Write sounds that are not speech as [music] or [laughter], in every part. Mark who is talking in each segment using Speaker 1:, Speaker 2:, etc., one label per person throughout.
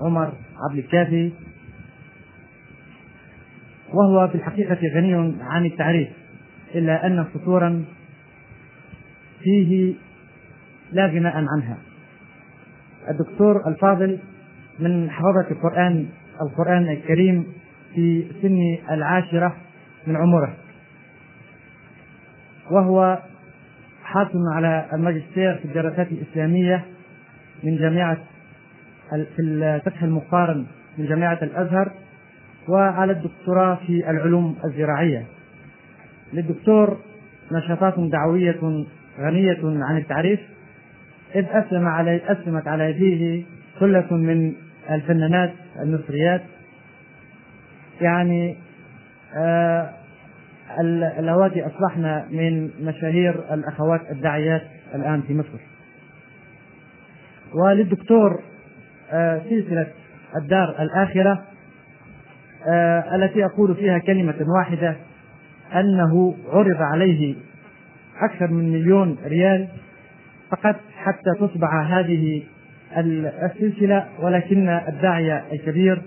Speaker 1: عمر عبد الكافي وهو في الحقيقة غني عن التعريف إلا أن سطورا فيه لا غناء عنها. الدكتور الفاضل من حفظة القرآن القرآن الكريم في سن العاشرة من عمره. وهو حاصل على الماجستير في الدراسات الإسلامية من جامعة في الفتح المقارن من جامعة الأزهر وعلى الدكتوراه في العلوم الزراعية. للدكتور نشاطات دعوية غنية عن التعريف إذ أسلم علي أسلمت على يديه ثلة من الفنانات المصريات. يعني آه اللواتي أصبحن من مشاهير الأخوات الداعيات الآن في مصر. وللدكتور سلسلة الدار الآخرة آه التي أقول فيها كلمة واحدة أنه عرض عليه أكثر من مليون ريال فقط حتى تطبع هذه السلسلة ولكن الداعية الكبير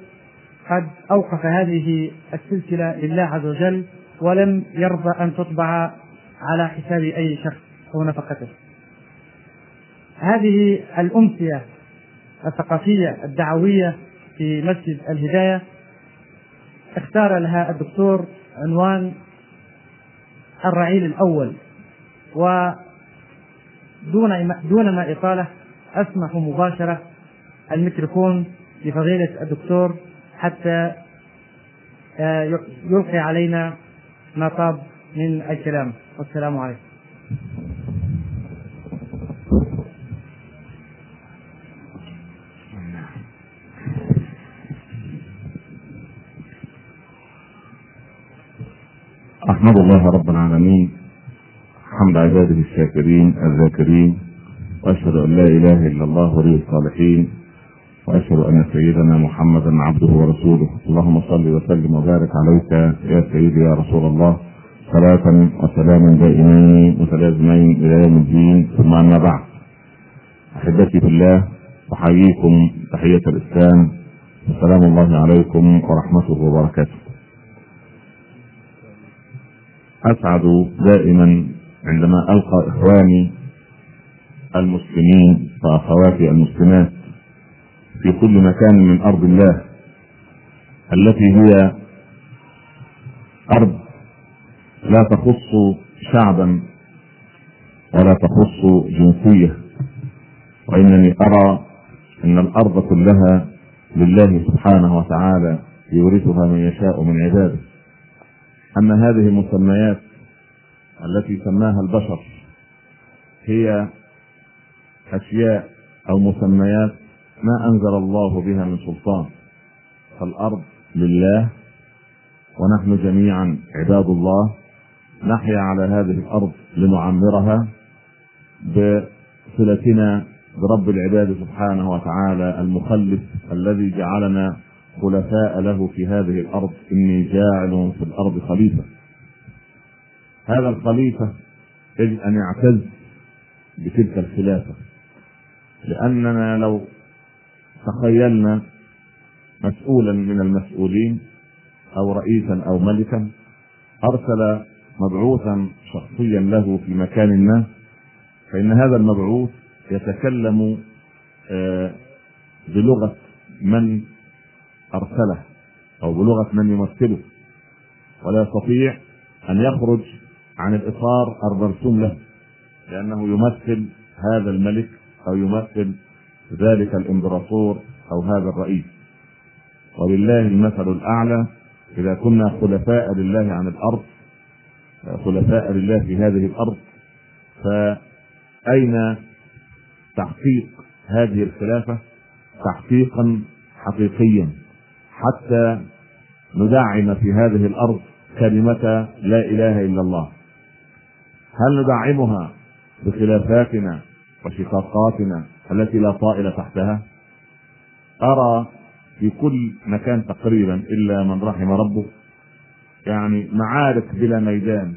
Speaker 1: قد أوقف هذه السلسلة لله عز وجل ولم يرضى أن تطبع على حساب أي شخص أو نفقته. هذه الأمسية الثقافية الدعوية في مسجد الهداية. اختار لها الدكتور عنوان الرعيل الأول ودون دون ما إطالة أسمح مباشرة الميكروفون لفضيلة الدكتور حتى يلقي علينا ما طاب من الكلام. والسلام عليكم.
Speaker 2: أحمد الله رب العالمين حمد عباده الشاكرين الذاكرين وأشهد أن لا إله إلا الله ولي الصالحين وأشهد أن سيدنا محمدا عبده ورسوله. اللهم صل وسلم وبارك عليك يا سيدي يا رسول الله. صلاة وسلاما دائمين متلازمين إلى يوم الدين ثم أما بعد. أحبتي في الله أحييكم تحية الإسلام. وسلام الله عليكم ورحمته وبركاته. أسعد دائما عندما ألقى إخواني المسلمين وأخواتي المسلمات في كل مكان من أرض الله التي هي أرض لا تخص شعبا ولا تخص جنسية وإنني أرى أن الأرض كلها لله سبحانه وتعالى يورثها من يشاء من عباده. أن هذه المسميات التي سماها البشر هي أشياء أو مسميات ما أنزل الله بها من سلطان فالأرض لله ونحن جميعا عباد الله نحيا على هذه الأرض لنعمرها بصلتنا برب العباد سبحانه وتعالى المخلف الذي جعلنا خلفاء له في هذه الأرض إني جاعل في الأرض خليفة. هذا الخليفة يجب أن يعتز بتلك الخلافة. لأننا لو تخيلنا مسؤولا من المسؤولين أو رئيسا أو ملكا أرسل مبعوثا شخصيا له في مكان ما فإن هذا المبعوث يتكلم بلغة من أرسله أو بلغه من يمثله. ولا يستطيع أن يخرج عن الإطار المرسوم له لأنه يمثل هذا الملك أو يمثل ذلك الإمبراطور أو هذا الرئيس. ولله المثل الأعلى إذا كنا خلفاء لله عن الأرض خلفاء لله في هذه الأرض فأين تحقيق هذه الخلافة؟ تحقيقا حقيقيا. حتى ندعم في هذه الأرض كلمة لا إله إلا الله. هل ندعمها بخلافاتنا وشقاقاتنا التي لا طائل تحتها؟ أرى في كل مكان تقريبا إلا من رحم ربه. يعني معارك بلا ميدان.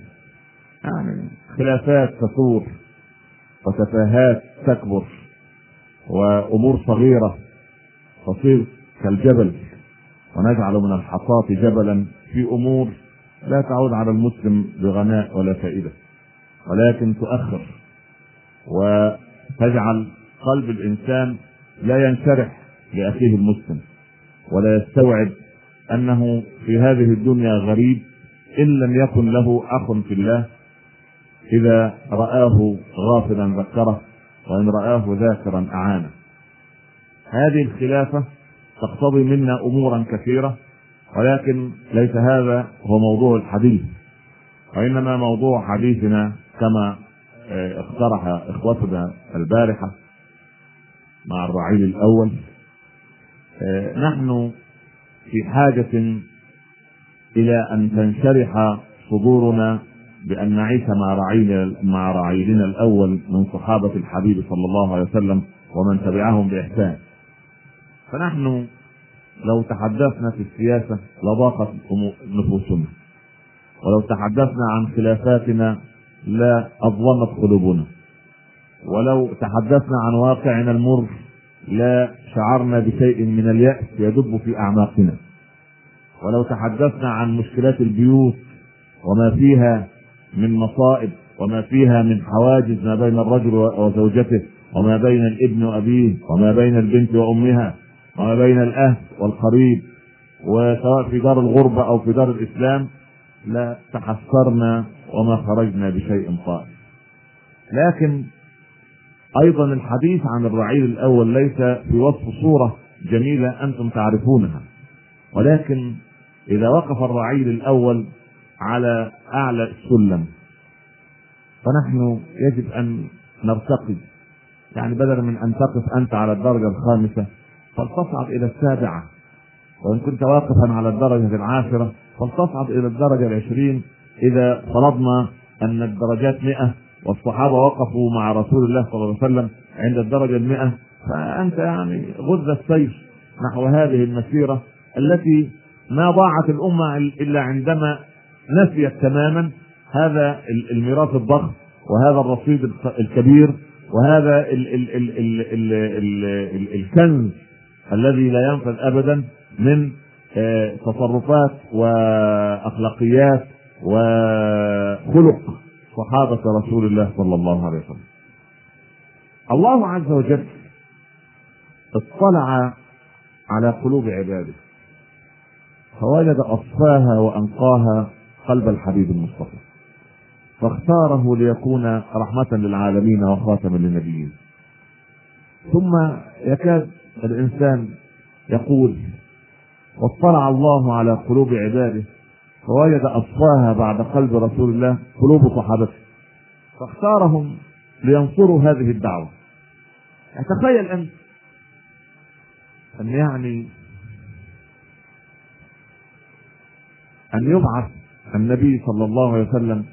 Speaker 2: يعني خلافات تثور وتفاهات تكبر وأمور صغيرة تصير كالجبل. ونجعل من الحصاة جبلا في أمور لا تعود على المسلم بغناء ولا فائدة. ولكن تؤخر وتجعل قلب الإنسان لا ينشرح لأخيه المسلم ولا يستوعب أنه في هذه الدنيا غريب إن لم يكن له أخ في الله. إذا رآه غافلا ذكره وإن رآه ذاكرا أعانه. هذه الخلافة تقتضي منا أمورا كثيرة ولكن ليس هذا هو موضوع الحديث. وإنما موضوع حديثنا كما اقترح إخوتنا البارحة مع الرعيل الأول. نحن في حاجة إلى أن تنشرح صدورنا بأن نعيش مع رعيل مع رعيلنا الأول من صحابة الحبيب صلى الله عليه وسلم ومن تبعهم بإحسان. فنحن لو تحدثنا في السياسة لضاقت نفوسنا. ولو تحدثنا عن خلافاتنا لا أظلمت قلوبنا. ولو تحدثنا عن واقعنا المر لا شعرنا بشيء من اليأس يدب في أعماقنا. ولو تحدثنا عن مشكلات البيوت وما فيها من مصائب وما فيها من حواجز ما بين الرجل وزوجته وما بين الابن وأبيه وما بين البنت وأمها وما بين الأهل والقريب وسواء في دار الغربة أو في دار الإسلام لا تحسرنا وما خرجنا بشيء طائل لكن أيضا الحديث عن الرعيل الأول ليس في وصف صورة جميلة أنتم تعرفونها. ولكن إذا وقف الرعيل الأول على أعلى السلم فنحن يجب أن نرتقي. يعني بدلا من أن تقف أنت على الدرجة الخامسة فلتصعد إلى السابعة. وإن كنت واقفا على الدرجة العاشرة فلتصعد إلى الدرجة العشرين. إذا فرضنا أن الدرجات مئة والصحابة وقفوا مع رسول الله صلى الله عليه وسلم عند الدرجة المئة فأنت يعني غز السير نحو هذه المسيرة التي ما ضاعت الأمة إلا عندما نسيت تماما. هذا الميراث الضخم وهذا الرصيد الكبير وهذا ال ال ال ال ال ال ال الكنز الذي لا ينفذ أبدا من تصرفات وأخلاقيات وخلق صحابة رسول الله صلى الله عليه وسلم. الله عز وجل اطلع على قلوب عباده فوجد أصفاها وأنقاها قلب الحبيب المصطفى فاختاره ليكون رحمة للعالمين وخاتما للنبيين ثم يكاد الإنسان يقول واطلع الله على قلوب عباده فوجد أصفاها بعد قلب رسول الله قلوب صحابته فاختارهم لينصروا هذه الدعوة. تخيل أنت أن يعني أن يبعث النبي صلى الله عليه وسلم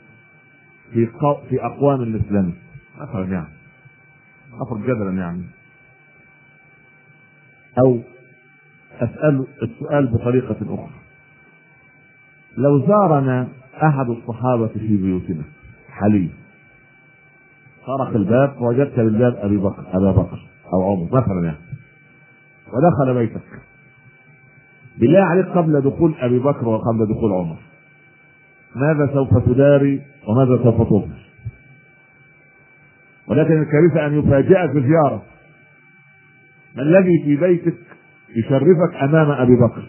Speaker 2: في في أقوام الإسلام. مثلا يعني. أفرض جدلا يعني. أو أسأل السؤال بطريقة أخرى. لو زارنا أحد الصحابة في بيوتنا حاليا طرق الباب وجدت بالباب أبي بكر أبا بكر أو عمر مثلا يعني ودخل بيتك. بالله عليك قبل دخول أبي بكر وقبل دخول عمر ماذا سوف تداري وماذا سوف تظهر؟ ولكن الكارثة أن يفاجئك بزيارة. ما الذي في بيتك يشرفك أمام أبي بكر.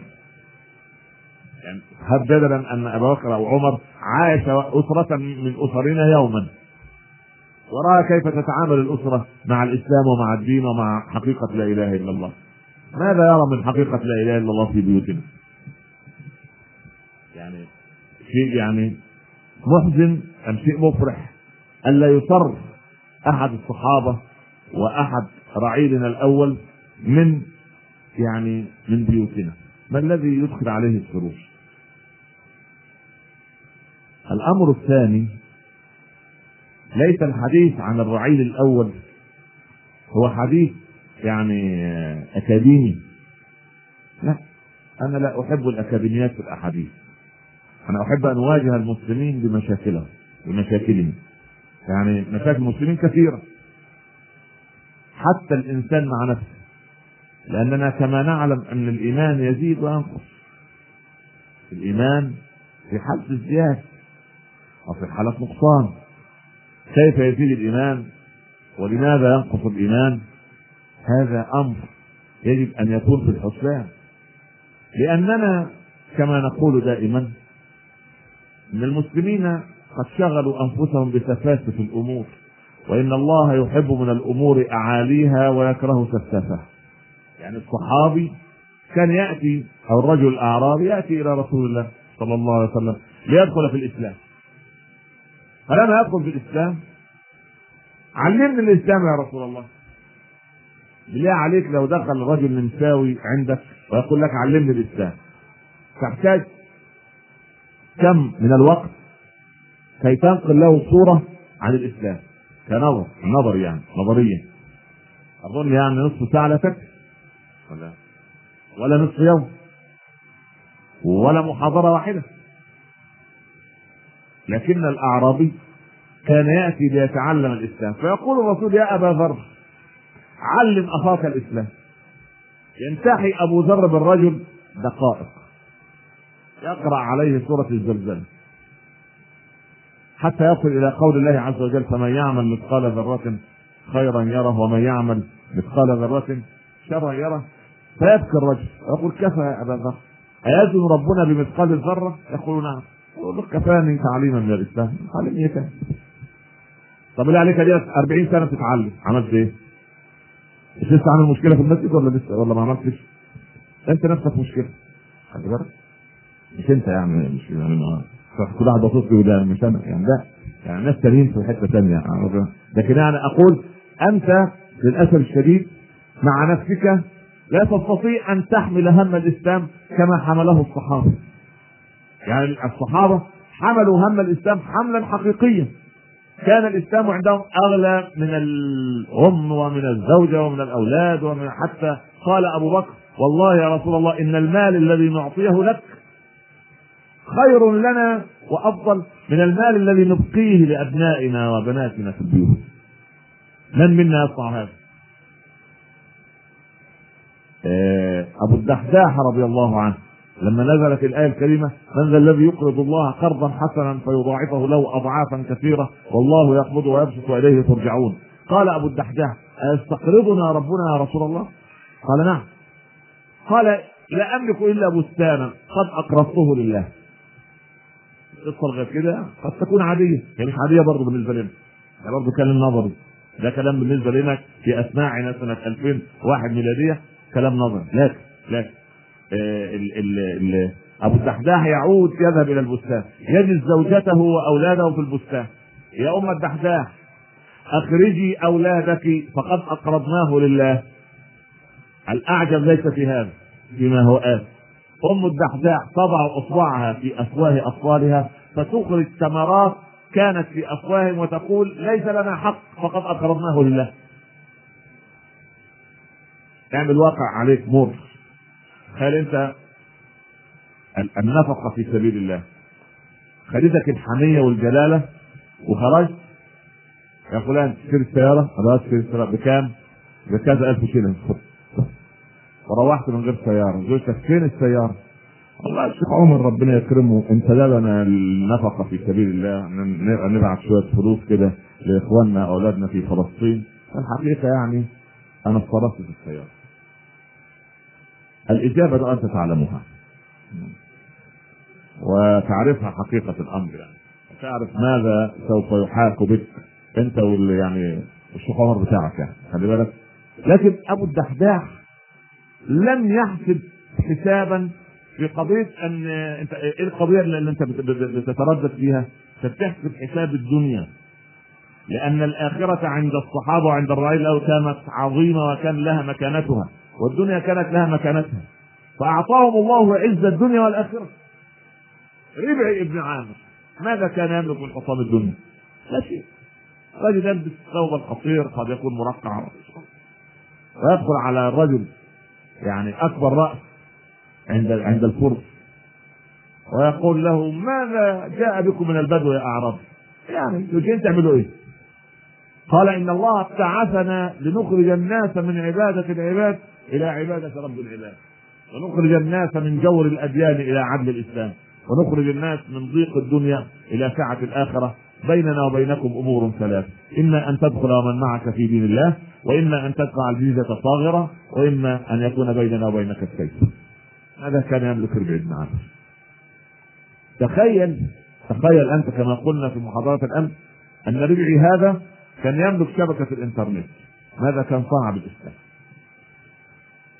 Speaker 2: يعني هب بدلا أن أبا بكر أو عمر عاش أسرة من أسرنا يوما. ورأى كيف تتعامل الأسرة مع الإسلام ومع الدين ومع حقيقة لا إله إلا الله. ماذا يرى من حقيقة لا إله إلا الله في بيوتنا؟ يعني شيء يعني محزن أم شيء مفرح. ألا يصر أحد الصحابة وأحد رعيلنا الأول من يعني من بيوتنا. ما الذي يدخل عليه السرور الأمر الثاني ليس الحديث عن الرعيل الأول هو حديث يعني أكاديمي. لا أنا لا أحب الأكاديميات في الأحاديث. أنا أحب أن أواجه المسلمين بمشاكلهم بمشاكلهم. يعني مشاكل المسلمين كثيرة. حتى الإنسان مع نفسه. لأننا كما نعلم أن الإيمان يزيد وينقص. الإيمان في حالة الزيادة وفي حالة نقصان. كيف يزيد الإيمان ولماذا ينقص الإيمان؟ هذا أمر يجب أن يكون في الحسبان. لأننا كما نقول دائما أن المسلمين قد شغلوا أنفسهم بسفاسف الأمور وإن الله يحب من الأمور أعاليها ويكره سفسفها يعني الصحابي كان يأتي أو الرجل الأعرابي يأتي إلى رسول الله صلى الله عليه وسلم ليدخل في الإسلام. فلما يدخل في الإسلام علمني الإسلام يا رسول الله. بالله عليك لو دخل رجل نمساوي عندك ويقول لك علمني الإسلام. تحتاج كم من الوقت كي تنقل له صورة عن الإسلام؟ كنظر نظر يعني نظريا. أظن يعني نصف ساعة لا تكفي. ولا ولا نصف يوم ولا محاضرة واحدة. لكن الأعرابي كان يأتي ليتعلم الإسلام. فيقول الرسول يا أبا ذر علم أخاك الإسلام. ينتحي أبو ذر بالرجل دقائق. يقرأ عليه سورة الزلزال. حتى يصل إلى قول الله عز وجل فمن يعمل مثقال ذرة خيرا يره ومن يعمل مثقال ذرة شرا يره. فيبكي الرجل. ويقول كفى يا أبا ذر. أيزن ربنا بمثقال الذرة؟ يقول نعم. يقول كفاني تعليما من الإسلام. علمني إيه كان؟ طب اللي عليك دي 40 سنة تتعلم. عملت إيه؟ مش لسه عامل مشكلة في المسجد ولا لسه؟ ولا ما عملتش؟ أنت نفسك مشكلة. خلي بالك. مش أنت يعني مش يعني كل واحد باصص لي وده مش أنا. يعني لا يعني ناس تانيين في تانية. يعني لكن يعني أقول أنت للأسف الشديد مع نفسك لا تستطيع أن تحمل هم الإسلام كما حمله الصحابة. يعني الصحابة حملوا هم الإسلام حملا حقيقيا. كان الإسلام عندهم أغلى من الأم ومن الزوجه ومن الأولاد ومن حتى قال أبو بكر والله يا رسول الله إن المال الذي نعطيه لك خير لنا وأفضل من المال الذي نبقيه لأبنائنا وبناتنا في البيوت. من منا يصنع هذا؟ أبو الدحداح رضي الله عنه لما نزلت الآية الكريمة من ذا الذي يقرض الله قرضا حسنا فيضاعفه له اضعافا كثيرة والله يقبض ويبسط وإليه ترجعون. قال أبو الدحداح أيستقرضنا ربنا يا رسول الله؟ قال نعم. قال لا أملك إلا بستانا قد أقرضته لله. قصة غير كده قد تكون عادية. هي مش عادية برضه بالنسبة لنا. ده برضه كلام نظري. ده كلام بالنسبة لنا في أسماعنا سنة 2001 ميلادية. كلام نظري لكن لكن آه ال ال ال أبو الدحداح يعود يذهب إلى البستان. يجد زوجته وأولاده في البستان. يا أم الدحداح أخرجي أولادك فقد اقرضناه لله. الأعجب ليس في هذا فيما هو آت أم الدحداح تضع أصبعها في افواه أطفالها فتخرج ثمرات كانت في افواههم وتقول ليس لنا حق فقد اقرضناه لله. اعمل واقع عليك مر. تخيل انت النفقة في سبيل الله. خدتك الحمية والجلالة وخرجت يا فلان تشتري السيارة؟ خلاص تشتري السيارة. بكام؟ بكذا ألف شيلين وروحت من غير سيارة. زوجتك فين السيارة؟ والله الشيخ عمر ربنا يكرمه. انتدى لنا النفقة في سبيل الله. نبعت شوية فلوس كده لإخواننا أولادنا في فلسطين. الحقيقة يعني أنا افترضت في السيارة. الإجابة أنت تعلمها. وتعرفها حقيقة الأمر يعني. تعرف ماذا سوف يحاك بك أنت وال يعني الشيخ عمر بتاعك يعني. خلي بالك. لكن أبو الدحداح لم يحسب حسابا في قضية أن أنت إيه القضية اللي أنت بتتردد فيها؟ تحسب حساب الدنيا. لأن الآخرة عند الصحابة وعند الرأي له كانت عظيمة وكان لها مكانتها. والدنيا كانت لها مكانتها فأعطاهم الله عز الدنيا والآخرة ربعي ابن عامر ماذا كان يملك من حطام الدنيا؟ لا شيء رجل يلبس ثوبا قصير قد يكون مرقعا ويدخل على الرجل يعني أكبر رأس عند عند الفرس ويقول له ماذا جاء بكم من البدو يا أعراب؟ يعني جايين تعملوا إيه؟ قال إن الله ابتعثنا لنخرج الناس من عبادة العباد إلى عبادة رب العباد. ونخرج الناس من جور الأديان إلى عدل الإسلام. ونخرج الناس من ضيق الدنيا إلى سعه الآخرة. بيننا وبينكم أمور ثلاث. إما أن تدخل ومن معك في دين الله وإما أن تدفع الجزيه صاغرة وإما أن يكون بيننا وبينك السيف. هذا كان يملك ربع بن عامر تخيل تخيل أنت كما قلنا في محاضرة الأمس أن ربعي هذا كان يملك شبكة الإنترنت. ماذا كان صنع بالاسلام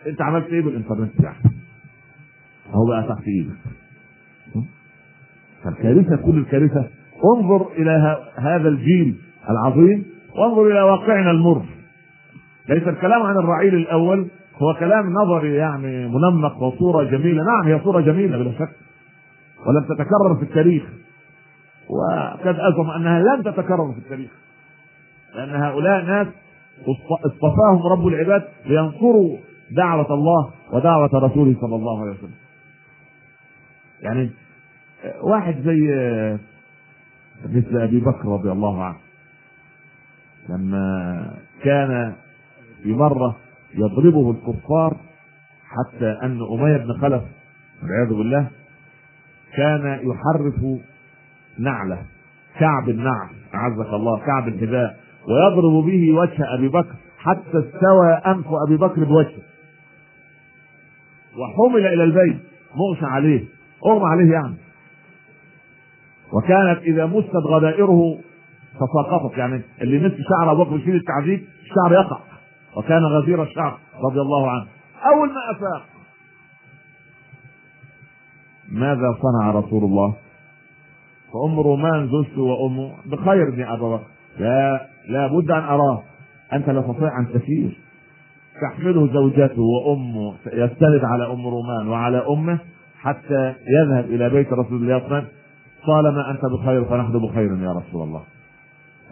Speaker 2: انت عملت إيه بالانترنت يعني اهو بقى تحت إيدك. فالكارثة كل الكارثة. انظر إلى هذا الجيل العظيم وانظر إلى واقعنا المر. ليس الكلام عن الرعيل الأول هو كلام نظري يعني منمق وصورة جميلة. نعم هي صورة جميلة بلا شك ولم تتكرر في التاريخ. وقد أزعم أنها لن تتكرر في التاريخ. لأن هؤلاء ناس اصط- اصطفاهم رب العباد لينصروا دعوة الله ودعوة رسوله صلى الله عليه وسلم. يعني واحد زي مثل أبي بكر رضي الله عنه لما كان في مرة يضربه الكفار حتى أن أمية بن خلف والعياذ بالله كان يحرف نعله كعب النعل أعزك الله كعب الحذاء ويضرب به وجه أبي بكر حتى استوى أنف أبي بكر بوجهه وحمل إلى البيت. مغشى عليه. اغمى عليه يعني. وكانت إذا مست غدائره تساقطت يعني اللي مس شعر أبو بكر يشيل التعذيب الشعر يقع. وكان غزير الشعر رضي الله عنه. أول ما أفاق. ماذا صنع رسول الله؟ فام رومان زوجته وأمه بخير يا أبا بكر. لا لا بد أن أراه. أنت لا تستطيع أن تسير. تحمله زوجته وأمه يستند على أم رومان وعلى أمه حتى يذهب إلى بيت رسول الله صلى الله عليه وسلم. طالما أنت بخير فنحن بخير يا رسول الله.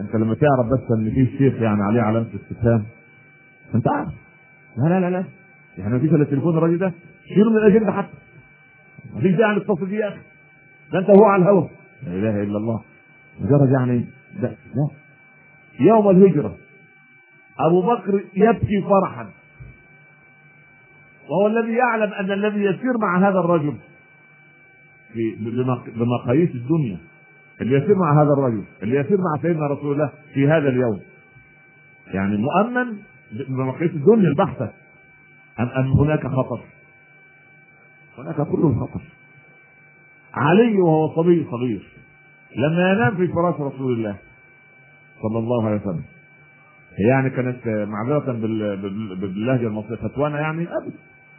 Speaker 2: أنت لما تعرف بس إن في شيخ يعني عليه علامة استفهام أنت عارف. لا لا لا لا. يعني مفيش إلا التليفون الراجل ده. شيله من الأجندة حتى. مفيش داعي نتصل بيه يا أخي. ده أنت هو على الهوى لا إله إلا الله. مجرد يعني ده لا. يوم الهجرة. أبو بكر يبكي فرحا. وهو الذي يعلم أن الذي يسير مع هذا الرجل بمقاييس الدنيا. اللي يسير مع هذا الرجل اللي يسير مع سيدنا رسول الله في هذا اليوم. يعني مؤمن بمقاييس الدنيا البحتة أم أم هناك خطر؟ هناك كل الخطر علي وهو صبي صغير لما ينام في فراش رسول الله صلى الله عليه وسلم. يعني كانت معذرة بال- بال- باللهجة المصرية فتوانة يعني أبدا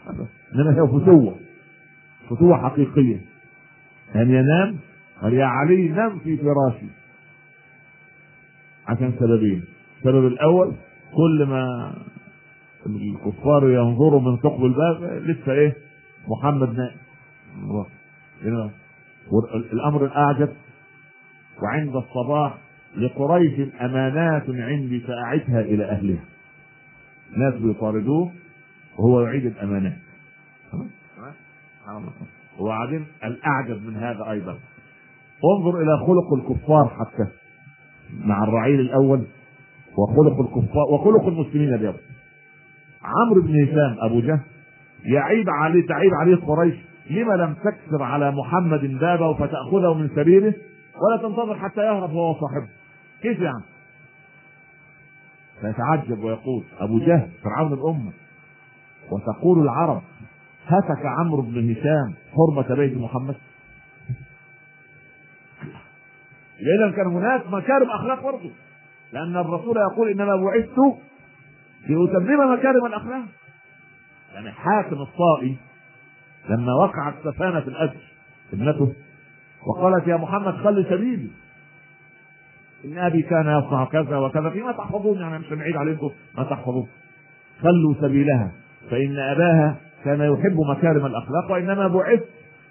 Speaker 2: أبدا إنما هي فتوة فتوة حقيقية. أن ينام قال يا علي نم في فراشي. عشان سببين. السبب الأول كل ما الكفار ينظروا من ثقب الباب لسه إيه؟ محمد نائم هنا. والأمر الأعجب وعند الصباح لقريش أمانات عندي فأعدها إلى أهلها. ناس بيطاردوه وهو يعيد الأمانات. وبعدين الأعجب من هذا أيضا. انظر إلى خلق الكفار حتى مع الرعيل الأول وخلق الكفار وخلق المسلمين اليوم. عمرو بن هشام أبو جهل يعيب عليه تعيب عليه قريش. لما لم تكسر على محمد بابه فتأخذه من سبيله؟ ولا تنتظر حتى يهرب هو صاحبه كيف يعني؟ فيتعجب ويقول أبو جهل فرعون الأمة. وتقول العرب هتك عمرو بن هشام حرمة بيت محمد. إذا كان هناك مكارم أخلاق برضه لأن الرسول يقول إنما بعثت لأتمم مكارم الأخلاق. يعني حاتم الطائي لما وقعت سفانة الأجر ابنته وقالت يا محمد خلي سبيلي. إن أبي كان يصنع كذا وكذا. فيما تحفظون يعني مش نعيد عليكم ما تحفظون. خلوا سبيلها. فإن أباها كان يحب مكارم الأخلاق وإنما بعث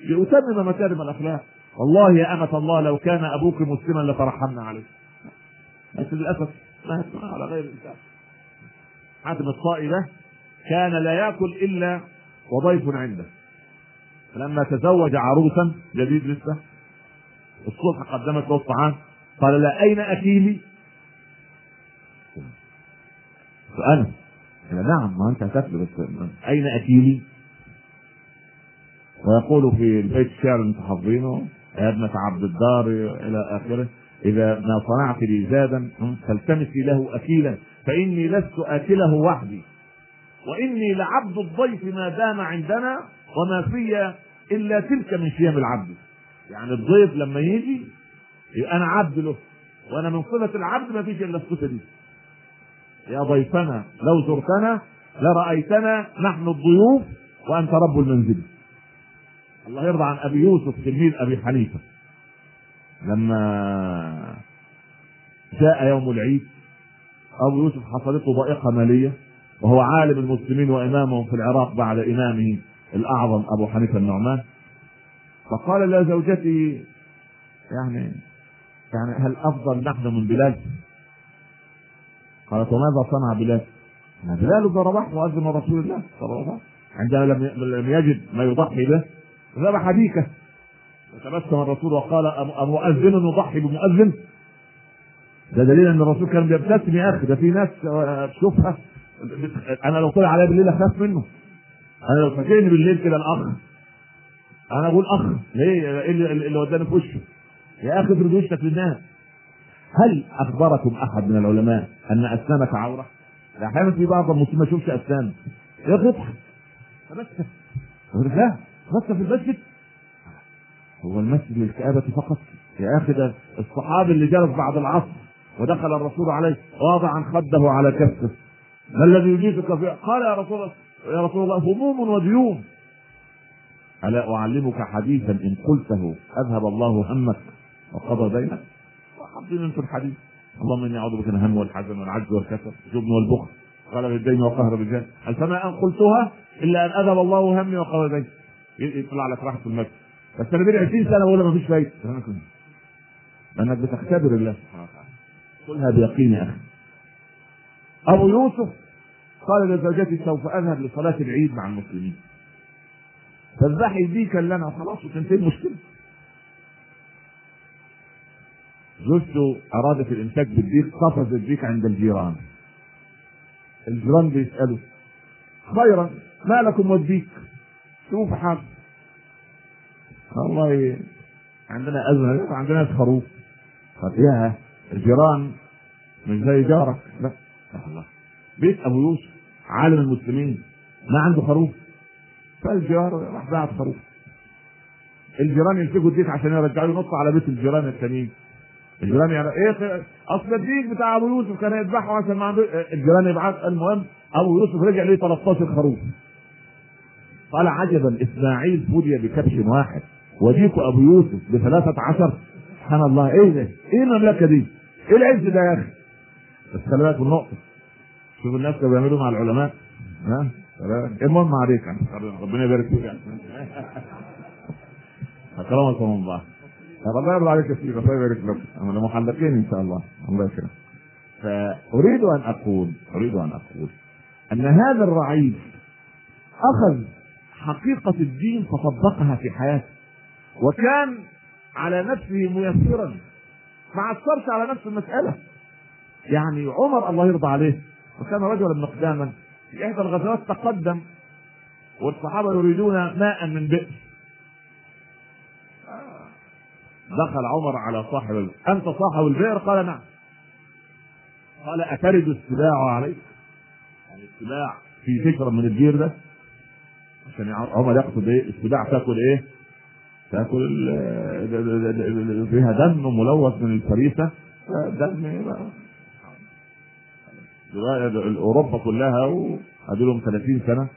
Speaker 2: لأتمم مكارم الأخلاق. والله يا أمة الله لو كان أبوك مسلما لترحمنا عليه بس للأسف مات على غير الإنسان. حاتم الطائي ده كان لا يأكل إلا وضيف عنده. فلما تزوج عروسا جديد لسه الصبح قدمت له الطعام. قال لا أين أكيلي فأنا قال نعم ما أنت هتاكل بس أين اكيلي؟ ويقول في البيت الشعر اللي أنتم حافظينه يا ابنة عبد الدار إلى آخره إذا ما صنعت لي زادا فالتمسي له أكيلا فإني لست آكله وحدي. وإني لعبد الضيف ما دام عندنا وما في إلا تلك من شيم العبد. يعني الضيف لما يجي يبقى أنا عبد له. وأنا من صفه العبد ما فيش إلا الصفة دي. يا ضيفنا لو زرتنا لرأيتنا نحن الضيوف وأنت رب المنزل. الله يرضى عن أبي يوسف تلميذ أبي حنيفة. لما جاء يوم العيد أبو يوسف حصلته ضائقة مالية وهو عالم المسلمين وإمامهم في العراق بعد إمامه الأعظم أبو حنيفة النعمان. فقال لزوجتي يعني يعني هل أفضل نحن من بلال؟ قالت وماذا صنع بلال؟ بلال ضربه مؤذن رسول الله صلى الله عليه وسلم عندما لم يجد ما يضحي به ذبح ديكه فتبسم الرسول وقال أمؤذن يضحي بمؤذن؟ ده دليل أن الرسول كان بيبتسم يا أخي ده في ناس تشوفها أنا لو طلع عليا بالليل أخاف منه أنا لو فاجئني بالليل كده الأخ أنا أقول أخ ليه إيه اللي وداني في وشه يا أخي افرد وشك للناس. هل أخبركم أحد من العلماء أن اسنانك عورة؟ أحيانا في بعض المسلمين ما يشوفش اسنان يضحك تبسم لا بس في المسجد. هو المسجد للكآبة فقط. يا أخي ده الصحابي اللي جلس بعد العصر ودخل الرسول عليه واضعا خده على كفه. ما الذي يجيزك فيه؟ قال يا رسول الله يا رسول الله هموم وديون. ألا أعلمك حديثا إن قلته أذهب الله همك. وقضى دينك حافظين أنتم الحديث. اللهم إني أعوذ بك من الهم والحزن والعجز والكسل والجبن والبخل قال بالدين وقهر الرجال هل فما أن قلتها إلا أن أذهب الله همي وقضى ديني يطلع لك راحة المسجد بس أنا بقالي 20 سنة بقول ما فيش فايدة. لأنك بتختبر الله سبحانه وتعالى. قلها بيقين يا أخي. أبو يوسف قال لزوجتي سوف أذهب لصلاة العيد مع المسلمين. فاذبحي ديكا لنا. خلاص وتنتهي المشكلة زوجته أرادت الإمساك بالديك قفز الديك عند الجيران. الجيران بيسألوا خيرا ما لكم والديك شوف حاجة والله عندنا أزمة عندنا خروف قال يا الجيران مش زي جارك. لا الله بيت أبو يوسف عالم المسلمين ما عنده خروف فالجار راح باعت خروف الجيران يمسكوا الديك عشان يرجعوا ينطوا على بيت الجيران التانيين. الجيران يعني إيه أصل الديك بتاع أبو يوسف كان يذبحه عشان ما عنده الجيران يبعت المهم أبو يوسف رجع ليه 13 خروف. قال عجبا إسماعيل فدي بكبش واحد. وديك أبو يوسف بثلاثة عشر. سبحان الله. إيه ده؟ إيه المملكة دي؟ إيه العز ده يا أخي؟ بس خلي بالك من نقطة. شوف الناس كانوا بيعملوا مع العلماء. ها؟ المهم عليك. ربنا يبارك فيك. [laughs] أكرمكم الله. الله يرضى عليك يا سيدي الله يبارك لكم أنا محلقين ان شاء الله الله يكرمك فأريد أن أقول أريد أن أقول أن هذا الرعيل أخذ حقيقة الدين فطبقها في حياته وكان على نفسه ميسرا ما عثرش على نفس المسألة. يعني عمر الله يرضى عليه وكان رجلا مقداما في إحدى الغزوات تقدم والصحابة يريدون ماء من بئر دخل عمر على صاحب البئر أنت صاحب البئر؟ قال نعم. قال أترد السباع عليك؟ يعني السباع في فكرة من البير ده؟ عشان عمر يقصد إيه؟ السباع تاكل إيه؟ تاكل فيها دم ملوث من الفريسة. دم أوروبا كلها وادي لهم 30 سنة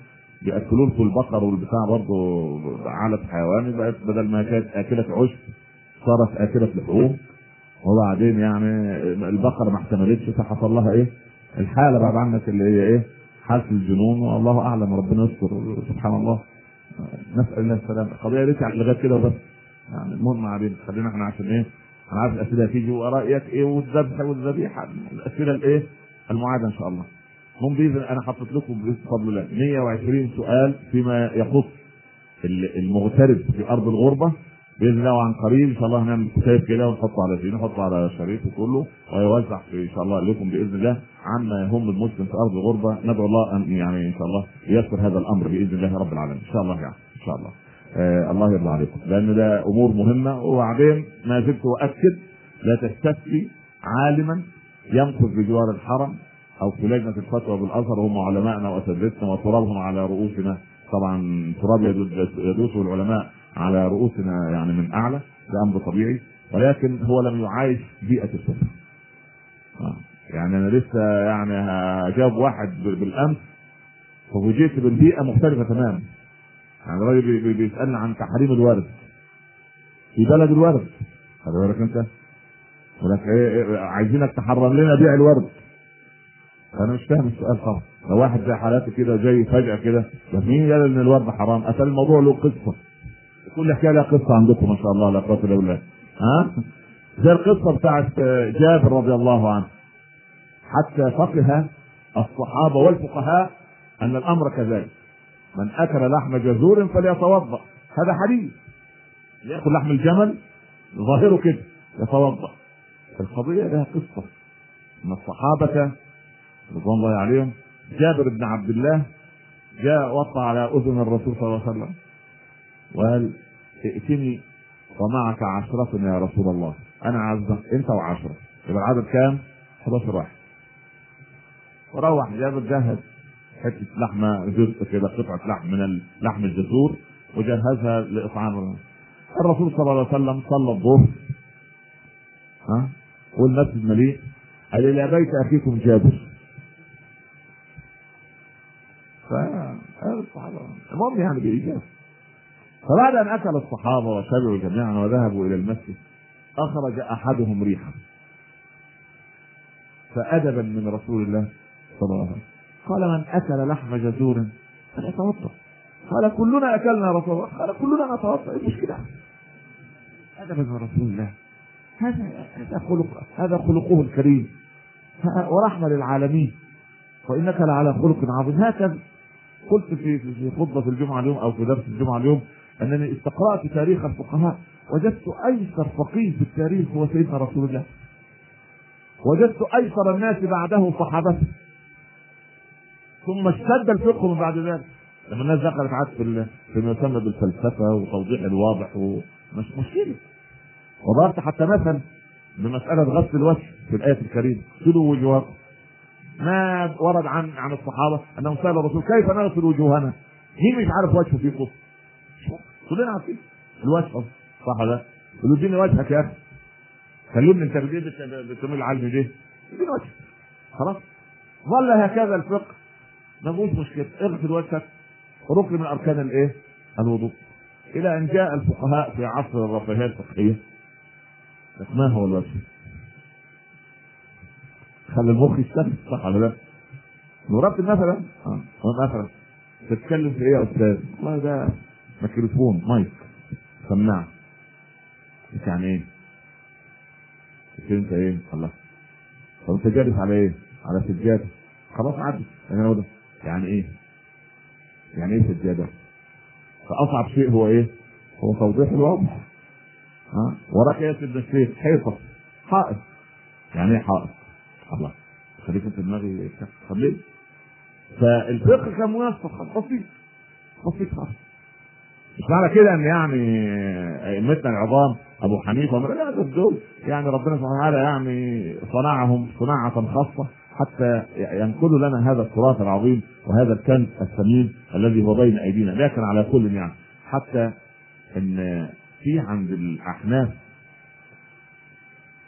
Speaker 2: بيأكلون في البقر والبتاع برضه علف حيواني بقت بدل ما كانت آكلة عشب صارت آكلة لحوم وبعدين يعني البقرة ما احتملتش فحصل لها إيه؟ الحالة بعد عنك اللي هي إيه؟ حالة الجنون والله أعلم ربنا يستر سبحان الله نسأل الله السلامة القضية ليس لغاية كده بس يعني المهم علينا خلينا إحنا عشان إيه؟ أنا عارف الأسئلة هتيجي ورايك إيه والذبح والذبيحة الأسئلة الإيه؟ المعادة إن شاء الله. هم بإذن أنا حطيت لكم بفضل الله 120 سؤال فيما يخص المغترب في أرض الغربة بإذن الله وعن قريب إن شاء الله هنعمل كتاب كده ونحطه على سي نحطه على شريطه كله ويوزع إن شاء الله لكم بإذن الله عما يهم المسلم في أرض الغربة. ندعو الله أن يعني إن شاء الله ييسر هذا الأمر بإذن الله رب العالمين. إن شاء الله يعني إن شاء الله. آه الله يرضى عليكم. لأن ده أمور مهمة. وبعدين ما زلت أؤكد لا تستفتي عالما يمكث بجوار الحرم أو في لجنه الفتوى بالازهر هم علمائنا وأساتذتنا وترابهم على رؤوسنا. طبعا تراب يدوسه العلماء على رؤوسنا يعني من أعلى ده أمر طبيعي ولكن هو لم يعايش بيئة الكفر آه. يعني أنا لسه يعني جاب واحد بالأمس فوجئت بالبيئة مختلفة تماما. يعني الراجل بيسألني عن تحريم الورد. في بلد الورد. خلي بالك أنت. ولك إيه, إيه عايزينك تحرم لنا بيع الورد. أنا مش فاهم السؤال طبعا. لو واحد زي حالاتي كده جاي فجأة كده. مين قال إن الورد حرام؟ اتى الموضوع له قصة. كل حكايه لها قصة عندكم ما شاء الله لا قوة إلا بالله. ها؟ زي القصة بتاعت جابر رضي الله عنه. حتى فقه الصحابة والفقهاء أن الأمر كذلك. من أكل لحم جزور فليتوضأ. هذا حديث. يأكل لحم الجمل ظاهره كده يتوضأ. القضية لها قصة. أن الصحابة رضوان الله عليهم جابر بن عبد الله جاء وقع على أذن الرسول صلى الله عليه وسلم. وقال ائتني ومعك عشرة يا رسول الله. أنا عزك أنت وعشرة. يبقى العدد كام؟ 11 واحد. وروح جابر جهز حتة لحمه جزء كده قطعة لحم من لحم الجزور وجهزها لإطعام الرسول. صلى الله عليه وسلم صلى الظهر. ها؟ والمسجد مليء. قال إلى بيت أخيكم جابر فالصحابه المهم يعني بايجاز فبعد أن أكل الصحابة وشبعوا جميعا وذهبوا إلى المسجد أخرج أحدهم ريحا. فادبا من رسول الله صلى الله عليه وسلم. قال من أكل لحم جزور فليتوضأ. قال كلنا أكلنا رسول الله. قال كلنا نتوضأ إيه المشكلة؟ ادبا من رسول الله. هذا هذا خلق هذا خلقه الكريم. ورحمة للعالمين. وإنك لعلى خلق عظيم. هكذا قلت في في خطبة الجمعة اليوم أو في درس الجمعة اليوم أنني استقرأت تاريخ الفقهاء. وجدت أيسر فقيه في التاريخ هو سيدنا رسول الله. وجدت أيسر الناس بعده صحابته. ثم اشتد الفقه من بعد ذلك. لما الناس دخلت عاد في فيما يسمى بالفلسفة وتوضيح الواضح ومش مشكله وضربت حتى مثلا بمسألة غسل الوجه في الآية الكريمة. اغسلوا وجوهكم؟ ما ورد عن عن الصحابة أنهم سألوا الرسول كيف نغسل وجوهنا؟ مين مش عارف وجهه فيه قصه؟ كلنا عارفين. الوجه صح ولا يقولوا اديني وجهك يا أخي. كلمني انت بتسمي العلم ليه؟ اديني وجهك. خلاص. ظل هكذا الفقه. ما فيهوش مشكلة. اغسل وجهك. ركن من أركان الإيه؟ الوضوء. إلى أن جاء الفقهاء في عصر الرفاهية الفقهية. ما هو الوجه؟ خلي المخ يشتغل صح ولا لا؟ ضربت مثلا آه مثلا تتكلم في إيه يا أستاذ؟ والله ده ميكروفون مايك سماعة يعني إيه؟ انت إيه؟ الله طب أنت جالس على إيه؟ على سجادة خلاص عدت يعني ده يعني إيه؟ يعني إيه سجادة؟ فأصعب شيء هو إيه؟ هو توضيح الوضع ها وراك يا سيدنا الشيخ حيطة حائط يعني إيه حائط؟ الله خليك انت دماغي طب ليه؟ فالفقه كان ميسر بسيط بسيط خالص مش معنى كده إن يعني أئمتنا العظام أبو حنيفة لا دول يعني ربنا سبحانه وتعالى يعني صنعهم صناعة خاصة حتى ينقلوا لنا هذا التراث العظيم وهذا الكنز الثمين الذي هو بين أيدينا. لكن على كل يعني حتى إن في عند الأحناف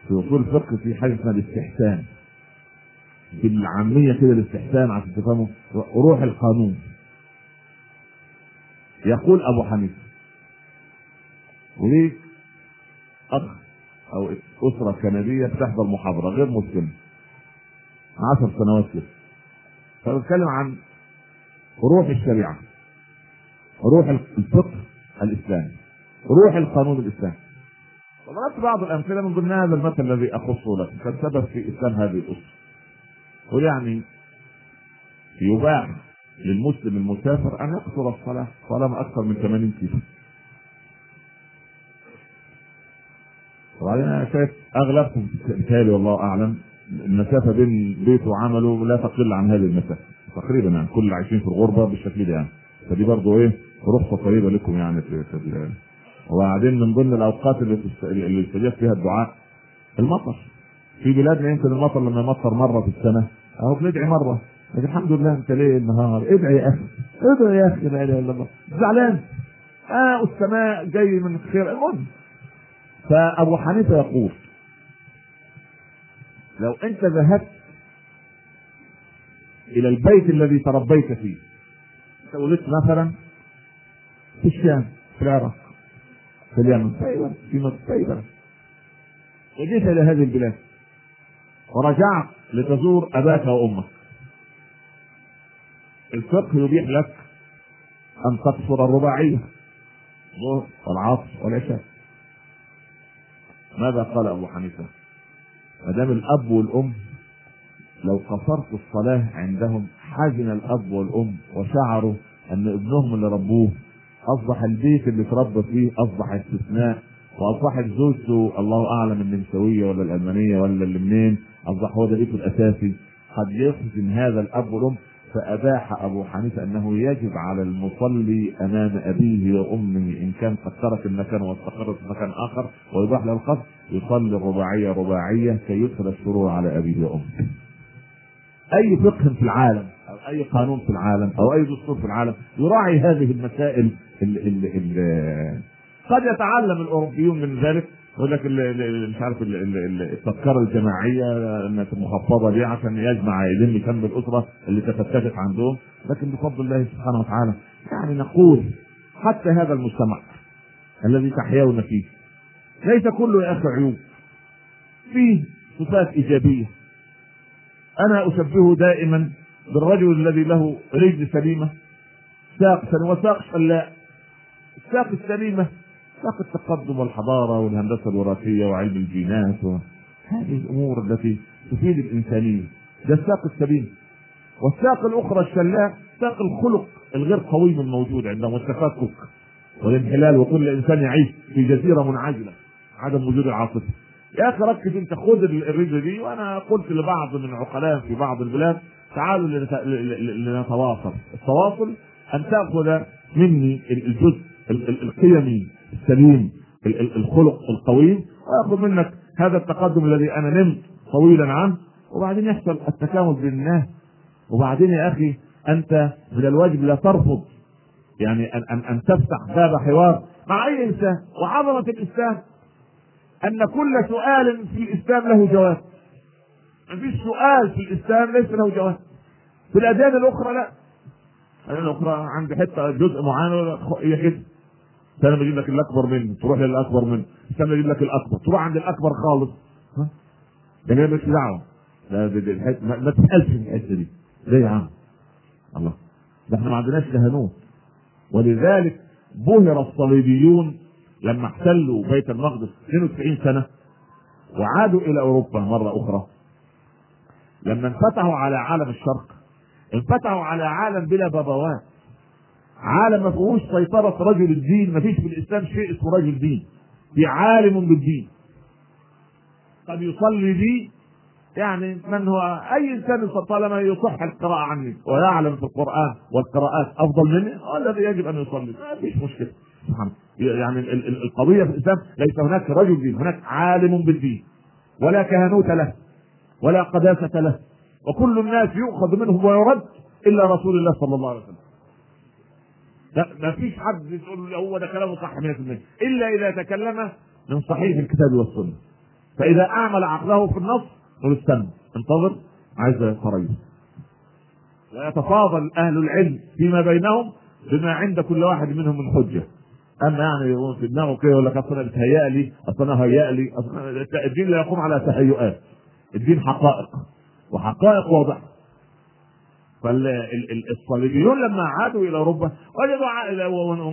Speaker 2: في أصول الفقه في حاجة اسمها الاستحسان. بالعاميه كده الاستحسان عشان تفهموا روح القانون. يقول أبو حنيفة. وليه أخ أو أسرة كندية بتحضر محاضرة غير مسلمة. عشر سنوات كده. فبتكلم عن روح الشريعة روح الفقه الإسلامي روح القانون الإسلامي. وضربت بعض الأمثلة من ضمن هذا المثل الذي اخصه لك كان سبب في إسلام هذه الأسرة. ويعني يباح للمسلم المسافر أن يقصر الصلاة. طالما أكثر من 80 كيلو. أنا شايف اغلبكم بالتالي والله أعلم المسافة بين بيته وعمله لا تقل عن هذه المسافة. تقريبا يعني كل عايشين في الغربة بالشكل ده يعني. فدي برضه إيه رخصه طيبه لكم يعني في, في وبعدين من ضمن الأوقات اللي اللي يستجاب فيها الدعاء المطر. في بلادنا يمكن المطر لما يمطر مرة في السنة اهو بندعي مرة. الحمد لله انت ليه النهار ادعي يا أخي ادعي يا أخي لا إله إلا الله. زعلان. آه السماء جاي من خير المهم فأبو حنيفة يقول لو أنت ذهبت إلى البيت الذي تربيت فيه أنت ولدت مثلا في الشام في العراق في اليمن في في مصر في بلد. وجيت إلى هذه البلاد ورجعت لتزور أباك وأمك. الفقه يبيح لك أن تقصر الرباعية. الظهر والعصر والعشاء. ماذا قال أبو حنيفة؟ ما دام الأب والأم لو قصرت الصلاة عندهم حزن الأب والأم وشعروا أن ابنهم اللي ربوه أصبح البيت اللي اتربى فيه أصبح استثناء واصبحت زوجته الله أعلم النمساويه ولا الألمانية ولا اللي منين أصبح هو ده بيته الأساسي. قد يحزن هذا الأب والأم فأباح أبو حنيفة أنه يجب على المصلي أمام أبيه وأمه إن كان قد ترك المكان واستقر في مكان آخر ويباح له القصد يصلي الرباعيه رباعية كي يدخل السرور على أبيه وأمه. أي فقه في العالم أو أي قانون في العالم أو أي دستور في العالم يراعي هذه المسائل ال ال ال قد يتعلم الأوروبيون من ذلك يقول لك مش عارف ال- ال- ال- التذكرة الجماعية مخفضه دي عشان يجمع يلم كم الاسره اللي تفتتت عندهم. لكن بفضل الله سبحانه وتعالى يعني نقول حتى هذا المجتمع الذي تحيون فيه ليس كله يا أخي عيوب فيه صفات إيجابية. أنا أشبهه دائما بالرجل الذي له رجل سليمة ساق وساق شلاء الساق السليمة ساق التقدم والحضاره والهندسة الوراثية وعلم الجينات هذه الأمور التي تفيد الإنسانية. ده الساق السليم والساق الأخرى الشلاء ساق الخلق الغير قويم الموجود عندهم والتفكك والانحلال وكل إنسان يعيش في جزيرة منعزلة عدم وجود العاطفه يا أخي ركز أنت خد الرجل دي وأنا قلت لبعض من العقلاء في بعض البلاد تعالوا لنتواصل. التواصل أن تأخذ مني الجزء ال- ال- القيمي السليم ال- ال- الخلق القويم واخذ منك هذا التقدم الذي أنا نمت طويلا عنه وبعدين يحصل التكامل بين الناس. وبعدين يا أخي أنت من الواجب لا ترفض يعني ان ان أن تفتح باب حوار مع أي إنسان. وعظمه الإسلام أن كل سؤال في الإسلام له جواب. مفيش سؤال في الإسلام ليس له جواب. في الأديان الأخرى لا. الأديان الأخرى عند حتة جزء معين هي سنه بجيب لك الأكبر منه تروح للأكبر منه. سنه بجيب لك الأكبر تروح عند الأكبر خالص. ها؟ هي مش دعوة. ما تسألش في الحتة دي. ليه يا عم؟ الله. ده إحنا ما عندناش كهنوت ولذلك بهر الصليبيون لما احتلوا بيت المقدس 92 سنة وعادوا إلى أوروبا مرة أخرى. لما انفتحوا على عالم الشرق انفتحوا على عالم بلا بابوات. عالم ما فيهوش سيطرة رجل الدين ما فيش في الإسلام شيء اسمه رجل دين. في عالم بالدين. قد يصلي بي يعني من هو؟ أي إنسان طالما يصح القراءة عني. ويعلم في القرآن والقراءات أفضل مني هو الذي يجب أن يصلي. ما فيش مشكلة. يعني ال- ال- القضية في الإسلام ليس هناك رجل دين هناك عالم بالدين. ولا كهنوت له ولا قداسة له. وكل الناس يؤخذ منهم ويرد إلا رسول الله صلى الله عليه وسلم. لا ما فيش حد تقول هو ده كلامه صح 100% إلا إذا تكلم من صحيح الكتاب والسنة. فإذا أعمل عقله في النص قل استنى. انتظر عايز قريب. ويتفاضل أهل العلم فيما بينهم بما عند كل واحد منهم من حجة. أما يعني يقول في دماغه كده يقول لك اصل أنا لي اصل أنا هيأ لي الدين لا يقوم على تهيؤات. الدين حقائق. وحقائق واضحة. فالصليبيون لما عادوا إلى أوروبا وجدوا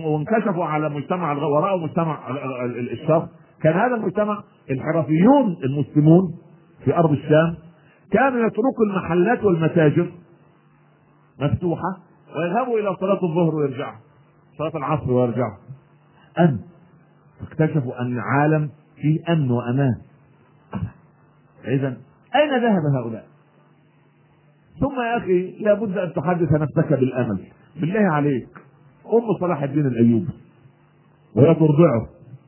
Speaker 2: وانكشفوا على مجتمع وراوا مجتمع ال- ال- ال- الشرق. كان هذا المجتمع الحرفيون المسلمون في أرض الشام كانوا يتركوا المحلات والمتاجر مفتوحة ويذهبوا إلى صلاة الظهر ويرجعوا. صلاة العصر ويرجعوا. امن فاكتشفوا أن عالم فيه أمن وأمان. اذا أين ذهب هؤلاء؟ ثم يا أخي لابد أن تحدث نفسك بالأمل. بالله عليك. أم صلاح الدين الأيوبي. وهي ترضعه.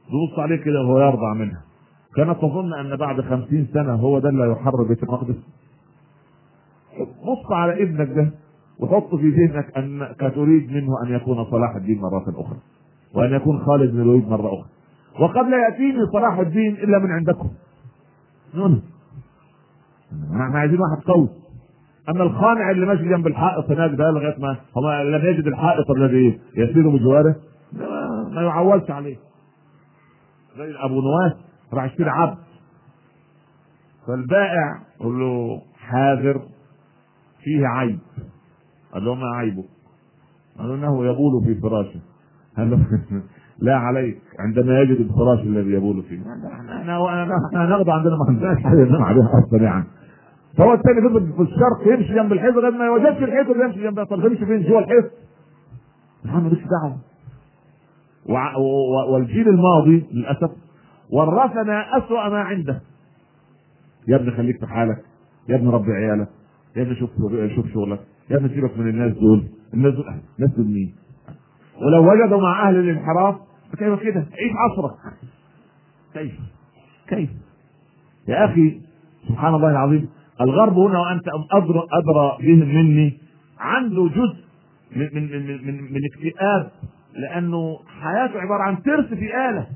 Speaker 2: تبص عليه كده وهو يرضع منها. كانت تظن أن بعد خمسين سنة هو ده اللي هيحرر بيت المقدس. بص على ابنك ده وحط في ذهنك أنك تريد منه أن يكون صلاح الدين مرة أخرى. وأن يكون خالد بن الوليد مرة أخرى. وقد لا يأتيني صلاح الدين إلا من عندكم. نون إحنا عايزين واحد قوي. اما الخانع اللي ماشي جنب الحائط هناك ده لغاية ما هو لم يجد الحائط الذي يسير بجواره. ما- يعولش عليه. زي أبو نواس راح يشتري عبد. فالبائع يقول له حاذر فيه عيب. قال له ما عيبه؟ قال له إنه يبول في فراشه. قال له [laughs] لا عليك عندما يجد الفراش الذي يبول فيه. إحنا هناخده عندنا ما عندناش حاجة عليها أصلا يعني. فهو الثاني فضل في الشرق يمشي جنب الحيط لغاية ما الحيط اللي يمشي جنبها. طب تمشي فين؟ جوه الحيط؟ عم ماليش دعوة. والجيل الماضي للأسف ورثنا أسوأ ما عنده. يا ابني خليك في حالك. يا ابني ربي عيالك. يا ابني شوف شوف شغلك. يا ابني سيبك من الناس دول. الناس دول ناس دول مين؟ ولو وجدوا مع أهل الانحراف كيف كده؟ عيش عصرك. كيف؟ كيف؟ يا أخي سبحان الله العظيم الغرب هنا وأنت ادرى ادرى بهم مني عنده جزء من من من من, من اكتئاب لأنه حياته عبارة عن ترس في آلة.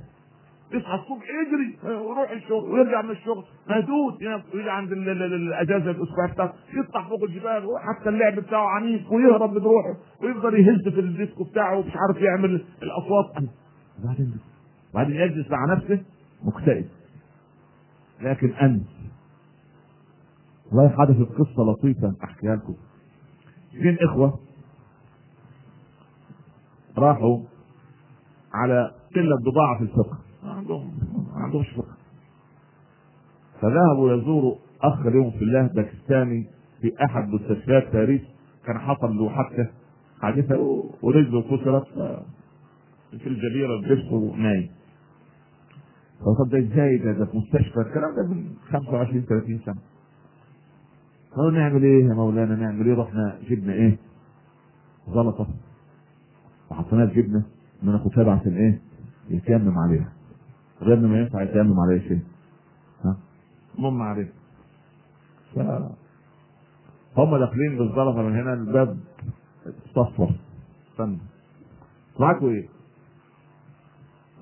Speaker 2: يصحى الصبح يجري ويروح الشغل ويرجع من الشغل مهدود يجي عند ال- ال- ال- الأجازة الأسبوع بتاعته يطلع فوق الجبال وحتى اللعب بتاعه عنيف ويهرب بروحه ويفضل يهز في الديسكو بتاعه ومش عارف يعمل الأصوات. وبعدين وبعدين يجلس مع نفسه مكتئب. لكن أنت والله حدثت قصه لطيفه احكيها لكم. اثنين إخوة راحوا على قلة بضاعة في الفقه. ما عندهم ما عندهمش فقه. فذهبوا يزوروا أخ لهم في الله باكستاني في أحد مستشفيات باريس. كان حصل له حادثه حادثة ورجله كسرت في الجبيره الجبس ونايم فطب ده إزاي ده ده في مستشفى الكلام ده من 25 30 سنة. قالوا نعمل إيه يا مولانا؟ نعمل إيه؟ رحنا جبنا إيه؟ زلطة. وحطيناها في جبنة. ما ناخدها له عشان إيه يتيمم عليها. غير ما ينفع يتيمم عليها شيء. ها؟ المهم عليه ف هم داخلين بالزلطة من هنا الباب صفر استنى. معاكوا إيه؟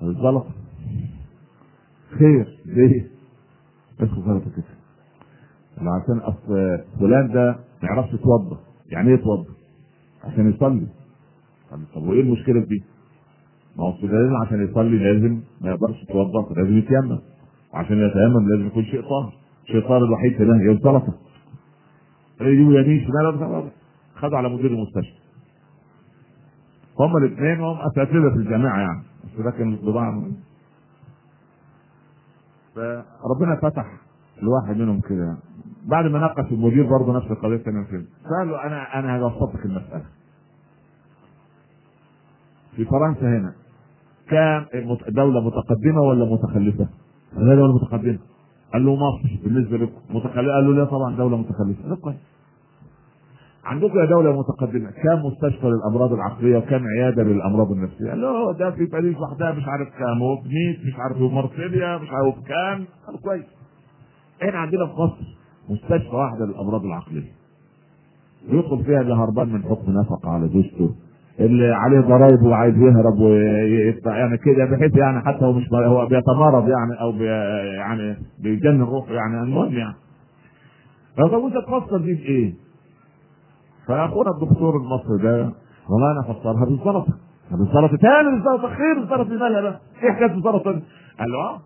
Speaker 2: الزلطة. خير. ليه؟ اسمه زلطة كده. عشان أصل فلان ده ما يعرفش يتوضا يعني إيه يتوضا؟ عشان يصلي. طب وإيه المشكلة في دي؟ ما هو لازم عشان يصلي لازم ما يقدرش يتوضا لازم يتيمم. وعشان يتيمم لازم يكون شيء طاهر شيء طاهر الوحيد هنا هي الزلطه يجيبوا يمين شمال خدوا على مدير المستشفى. هما الاثنين وهم أساتذة في الجامعة يعني. بس ده كان فربنا فتح الواحد منهم كده بعد ما ناقش المدير برضه نفس القضية كان كده له أنا أنا هبسط لك المسألة في فرنسا هنا المت- دولة متقدمة ولا متخلفة؟ قال له دولة متقدمة. قال له مصر بالنسبة لكم متخلفة؟ قال له لا طبعا دولة متخلفة. قال كويس. عندكم يا دولة متقدمة كام مستشفى للأمراض العقلية وكام عيادة للأمراض النفسية؟ قال له ده في باريس وحدها مش عارف كام وفي نيس مش عارف في مارسيليا مش عارف كام قال كويس. إحنا عندنا في مصر مستشفى واحدة للأمراض العقلية. يدخل فيها اللي هربان من حكم نفقة على زوجته اللي عليه ضرايب وعايز يهرب ويبقى يعني كده بحيث يعني حتى هو مش هو بيتمرض يعني أو بي يعني بيجنن روحه يعني المهم يعني طب وانت تفسر دي بايه؟ فاخونا الدكتور المصري ده والله أنا فسرها بالزلطه بالزلطه تاني بالزلطه خير الزلطه مالها بقى؟ إيه حكاية الزلطه دي؟ قال له آه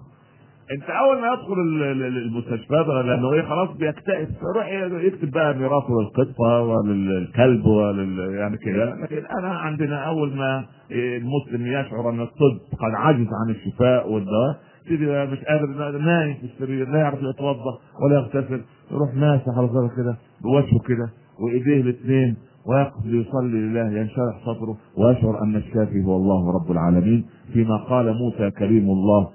Speaker 2: انت اول ما يدخل ال- ال- المستشفى ده لأنه إيه خلاص بيكتئب. يروح يكتب بقى ميراثه للقطه وللكلب ولل يعني كده. لكن أنا عندنا أول ما المسلم يشعر أن الطب قد عجز عن الشفاء والدواء بقى مش قادر نايم في السرير لا يعرف يتوضأ ولا يغتسل. يروح ماسح على ظهره كده بوجهه كده وإيديه الاثنين ويقف ليصلي لله ينشرح صدره ويشعر أن الشافي هو الله رب العالمين فيما قال موسى كريم الله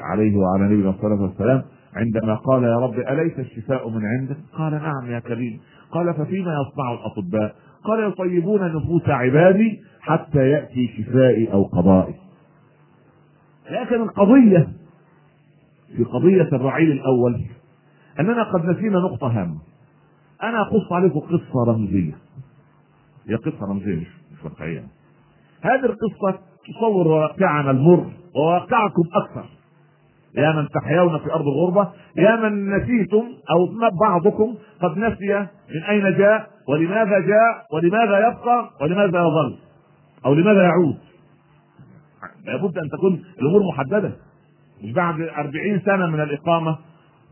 Speaker 2: عليه وعلى نبينا الصلاه والسلام عندما قال يا رب أليس الشفاء من عندك؟ قال نعم يا كريم قال ففيما يصنع الأطباء؟ قال يطيبون نفوس عبادي حتى يأتي شفائي أو قضائي. لكن القضية في قضية الرعيل الأول أننا قد نسينا نقطة هامة. أنا اقص عليكم قصة رمزية. هي قصة رمزية مش مش واقعية. هذه القصة تصور واقعنا المر وواقعكم أكثر. يا من تحيون في أرض الغربة يا من نسيتم أو بعضكم قد نسي من أين جاء ولماذا جاء ولماذا يبقى ولماذا يظل أو لماذا يعود. لابد أن تكون الأمور محددة. مش بعد أربعين سنة من الإقامة.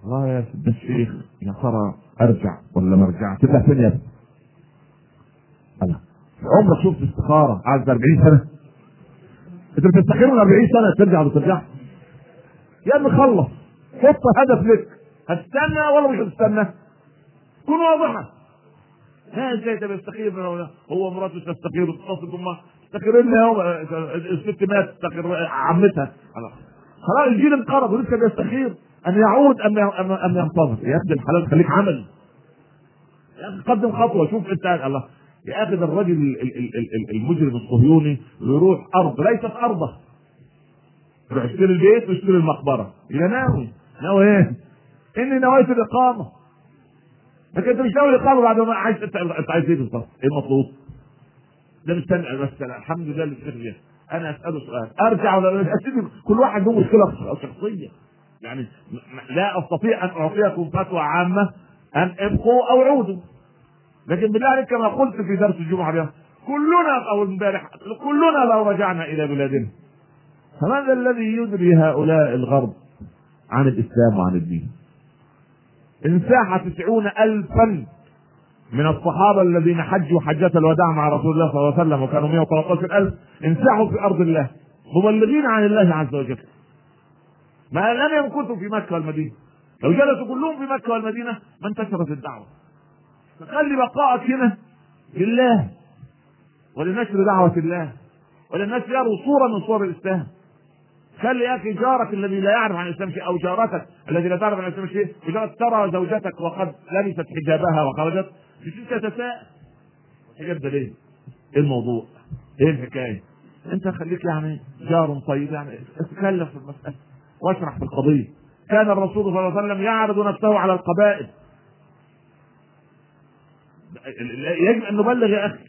Speaker 2: والله يا سيدنا الشيخ يا ترى أرجع ولا ما ارجع تبقى فين يا؟ أنا عمرك شفت استخارة قعدت 40 سنة؟ أنت بتستخير من 40 سنة؟ ترجع ولا ترجع يا ابني خلص حط هدف لك. هتستنى ولا مش هتستنى؟ كن واضحه ها إزاي ده بيستخير هو مراته تستخير وتتصل بامها تستخير الست مات تستخير عمتها. خلاص. الجيل انقرض ولسه بيستخير أن يعود ام ام ينتظر. يا ابن الحلال خليك عملي يا أخي قدم خطوة. شوف أنت الله. يا أخي ده الراجل المجرم الصهيوني يروح أرض ليست أرضه. يروح يشتري البيت ويشتري المقبرة. يا ناوي. ناوي إيه؟ إني نويت الإقامة. لكن أنت مش ناوي الإقامة بعد ما عايز أنت عايز إيه بالظبط؟ إيه المطلوب؟ ده مستني بس. الحمد لله اللي أنا أسأله سؤال. أرجع ولا لا كل واحد له مشكلة شخصية. يعني لا أستطيع أن أعطيكم فتوى عامة. أن أبقوا أو عودوا. لكن بالله عليك كما قلت في درس الجمعة اليوم كلنا أو امبارح كلنا لو رجعنا إلى بلادنا. فماذا الذي يدري هؤلاء الغرب عن الإسلام وعن الدين؟ انساح تسعون الفا من الصحابة الذين حجوا حجة الوداع مع رسول الله صلى الله عليه وسلم وكانوا 113 ألف انساحوا في أرض الله مبلغين عن الله عز وجل. ما لم يمكثوا في مكة والمدينة. لو جلسوا كلهم في مكة والمدينة ما انتشرت الدعوة. فخلي بقائك هنا لله ولنشر دعوة الله وللناس يروا صورة من صور الإسلام. أخي جارك الذي لا يعرف عن الإسلام شيء أو جارتك الذي لا تعرف عن الإسلام شيء مجرد ترى زوجتك وقد لبست حجابها وخرجت تتساءل الحجاب ده ليه؟ إيه الموضوع؟ إيه الحكاية؟ أنت خليك يعني جار طيب يعني اتكلم في المسألة واشرح في القضية كان الرسول صلى الله عليه وسلم يعرض نفسه على القبائل يجب أن نبلغ يا أخي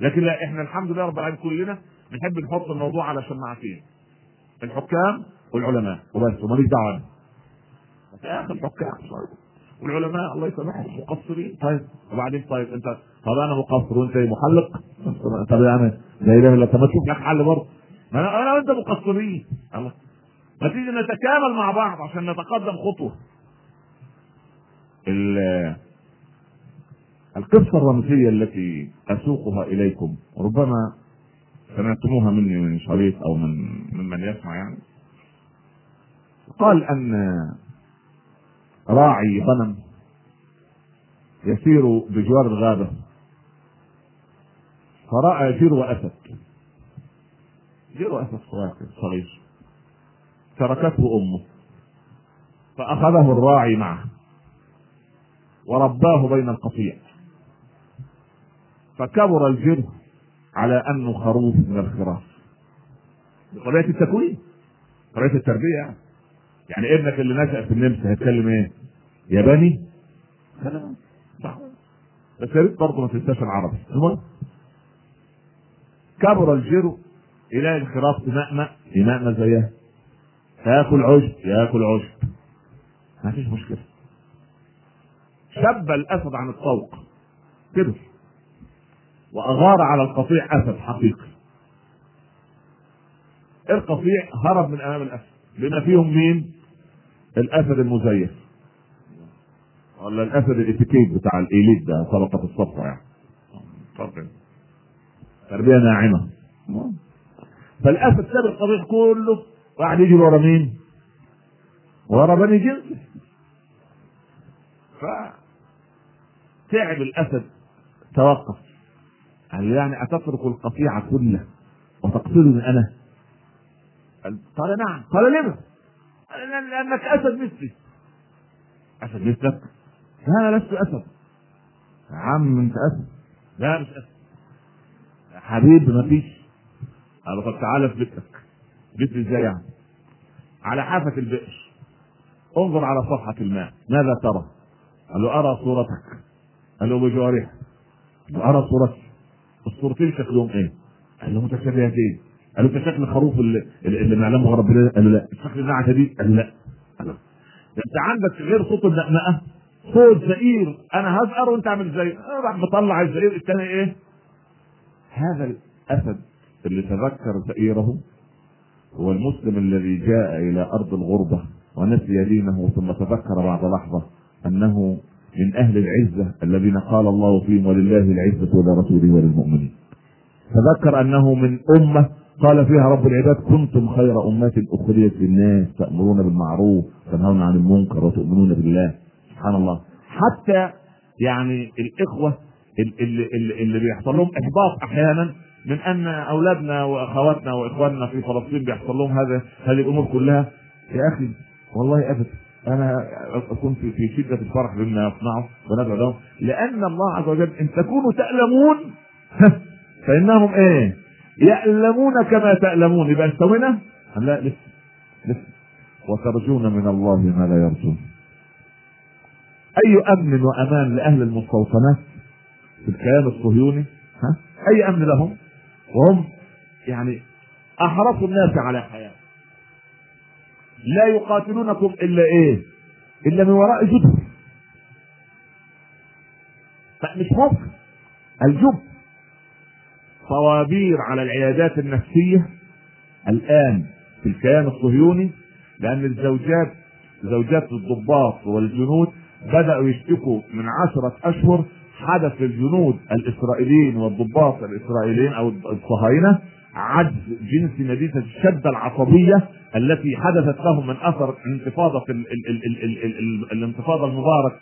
Speaker 2: لكن لا إحنا الحمد لله رب العالمين كلنا نحب نحط الموضوع على شماعتين الحكام والعلماء. وبس وماليش دعوة يا أخي الحكام والعلماء الله يسامحهم. مقصرين. طيب. وبعدين طيب أنت طب أنا مقصر وأنت محلق؟ طب إله إلا طب ما تشوف لك حل برضه. ما أنا أنا وأنت مقصرين. الله ما تيجي نتكامل مع بعض عشان نتقدم خطوة. القصة الرمزية التي أسوقها إليكم ربما سمعتموها مني من شريط أو من ممن يسمع يعني. قال أن راعي غنم يسير بجوار الغابة. فرأى جرو أسد. جرو أسد صغير تركته أمه. فأخذه الراعي معه. ورباه بين القطيع فكبر الجرم على انه خروف من الخراف. بطبيعة التكوين طبيعة التربية. يعني يعني ابنك اللي نشأ في النمسا هيتكلم إيه؟ ياباني؟ كلام صح. بس يا ريت برضه ما تنساش العربي. المهم كبر الجرو يلاقي الخراف تمأمأ يمأمأ زيها. ياكل عشب ياكل عشب. ما فيش مشكلة. شب الأسد عن الطوق. كبر وأغار على القطيع أسد حقيقي. القطيع هرب من أمام الأسد. بما فيهم مين؟ الأسد المزيف. ولا الأسد الاتيكيت بتاع الإيليت ده طبقه الصفة يعني. اتفضل تربية ناعمة. فالأسد ساب القطيع كله وقعد يجري ورا مين؟ ورا بني جنسه ف تعب الأسد. توقف. قال يعني أتترك القطيع كله وتقتلني أنا؟ قال نعم. قال لما؟ قال لأنك أسد مثلي. أسد مثلك؟ لا أنا لست أسد. يا عم أنت أسد. لا مش أسد. يا حبيبي ما فيش. قال طب تعالى في بيتك. جيت إزاي يعني؟ على حافة البئر. انظر على صفحة الماء. ماذا ترى؟ قال له أرى صورتك. قال له بجوارحك أرى صورتك الصورتين شكلهم إيه؟ قال له متشابهتين قال له كشكل الخروف اللي, اللي نعلمه ربنا قال له لا. شكل النعجة دي؟ قال له لا. قال له أنت عندك غير صوت النقنقة؟ صوت زئير. أنا هزقر وأنت عامل زي راح مطلع الزئير الثاني إيه؟ هذا الأسد اللي تذكر زئيره هو المسلم الذي جاء إلى أرض الغربة ونسي دينه ثم تذكر بعد لحظة أنه من أهل العزة الذين قال الله فيهم ولله العزة ولرسوله وللمؤمنين. تذكر أنه من أمة قال فيها رب العباد كنتم خير أمة أخرجت للناس تأمرون بالمعروف وتنهون عن المنكر وتؤمنون بالله. سبحان الله. حتى يعني الإخوة اللي, اللي, اللي بيحصل لهم إحباط أحيانا من أن أولادنا وأخواتنا وإخواننا في فلسطين بيحصل لهم هذا هذه الأمور كلها. يا أخي والله ابدا أنا أكون في في شدة الفرح بما يصنعه وندعو لهم لأن الله عز وجل إن تكونوا تألمون [laughs] فإنهم إيه؟ يألمون كما تألمون. يبقى استوينا؟ لا؟ لسه. لسه. وترجون من الله ما لا يرجون. أي أمن وأمان لأهل المستوطنات في الكيان الصهيوني؟ ها؟ أي أمن لهم؟ وهم يعني احرص الناس على حياة. لا يقاتلونكم إلا إيه؟ إلا من وراء جدر مش ممكن. الجب صوابير على العيادات النفسية الآن في الكيان الصهيوني لأن الزوجات زوجات الضباط والجنود بدأوا يشتكوا من عشرة أشهر حدث للجنود الإسرائيليين والضباط الإسرائيليين أو الصهاينة عجز جنسي نتيجة الشدة العصبية التي حدثت لهم من ال الانتفاضة المبارك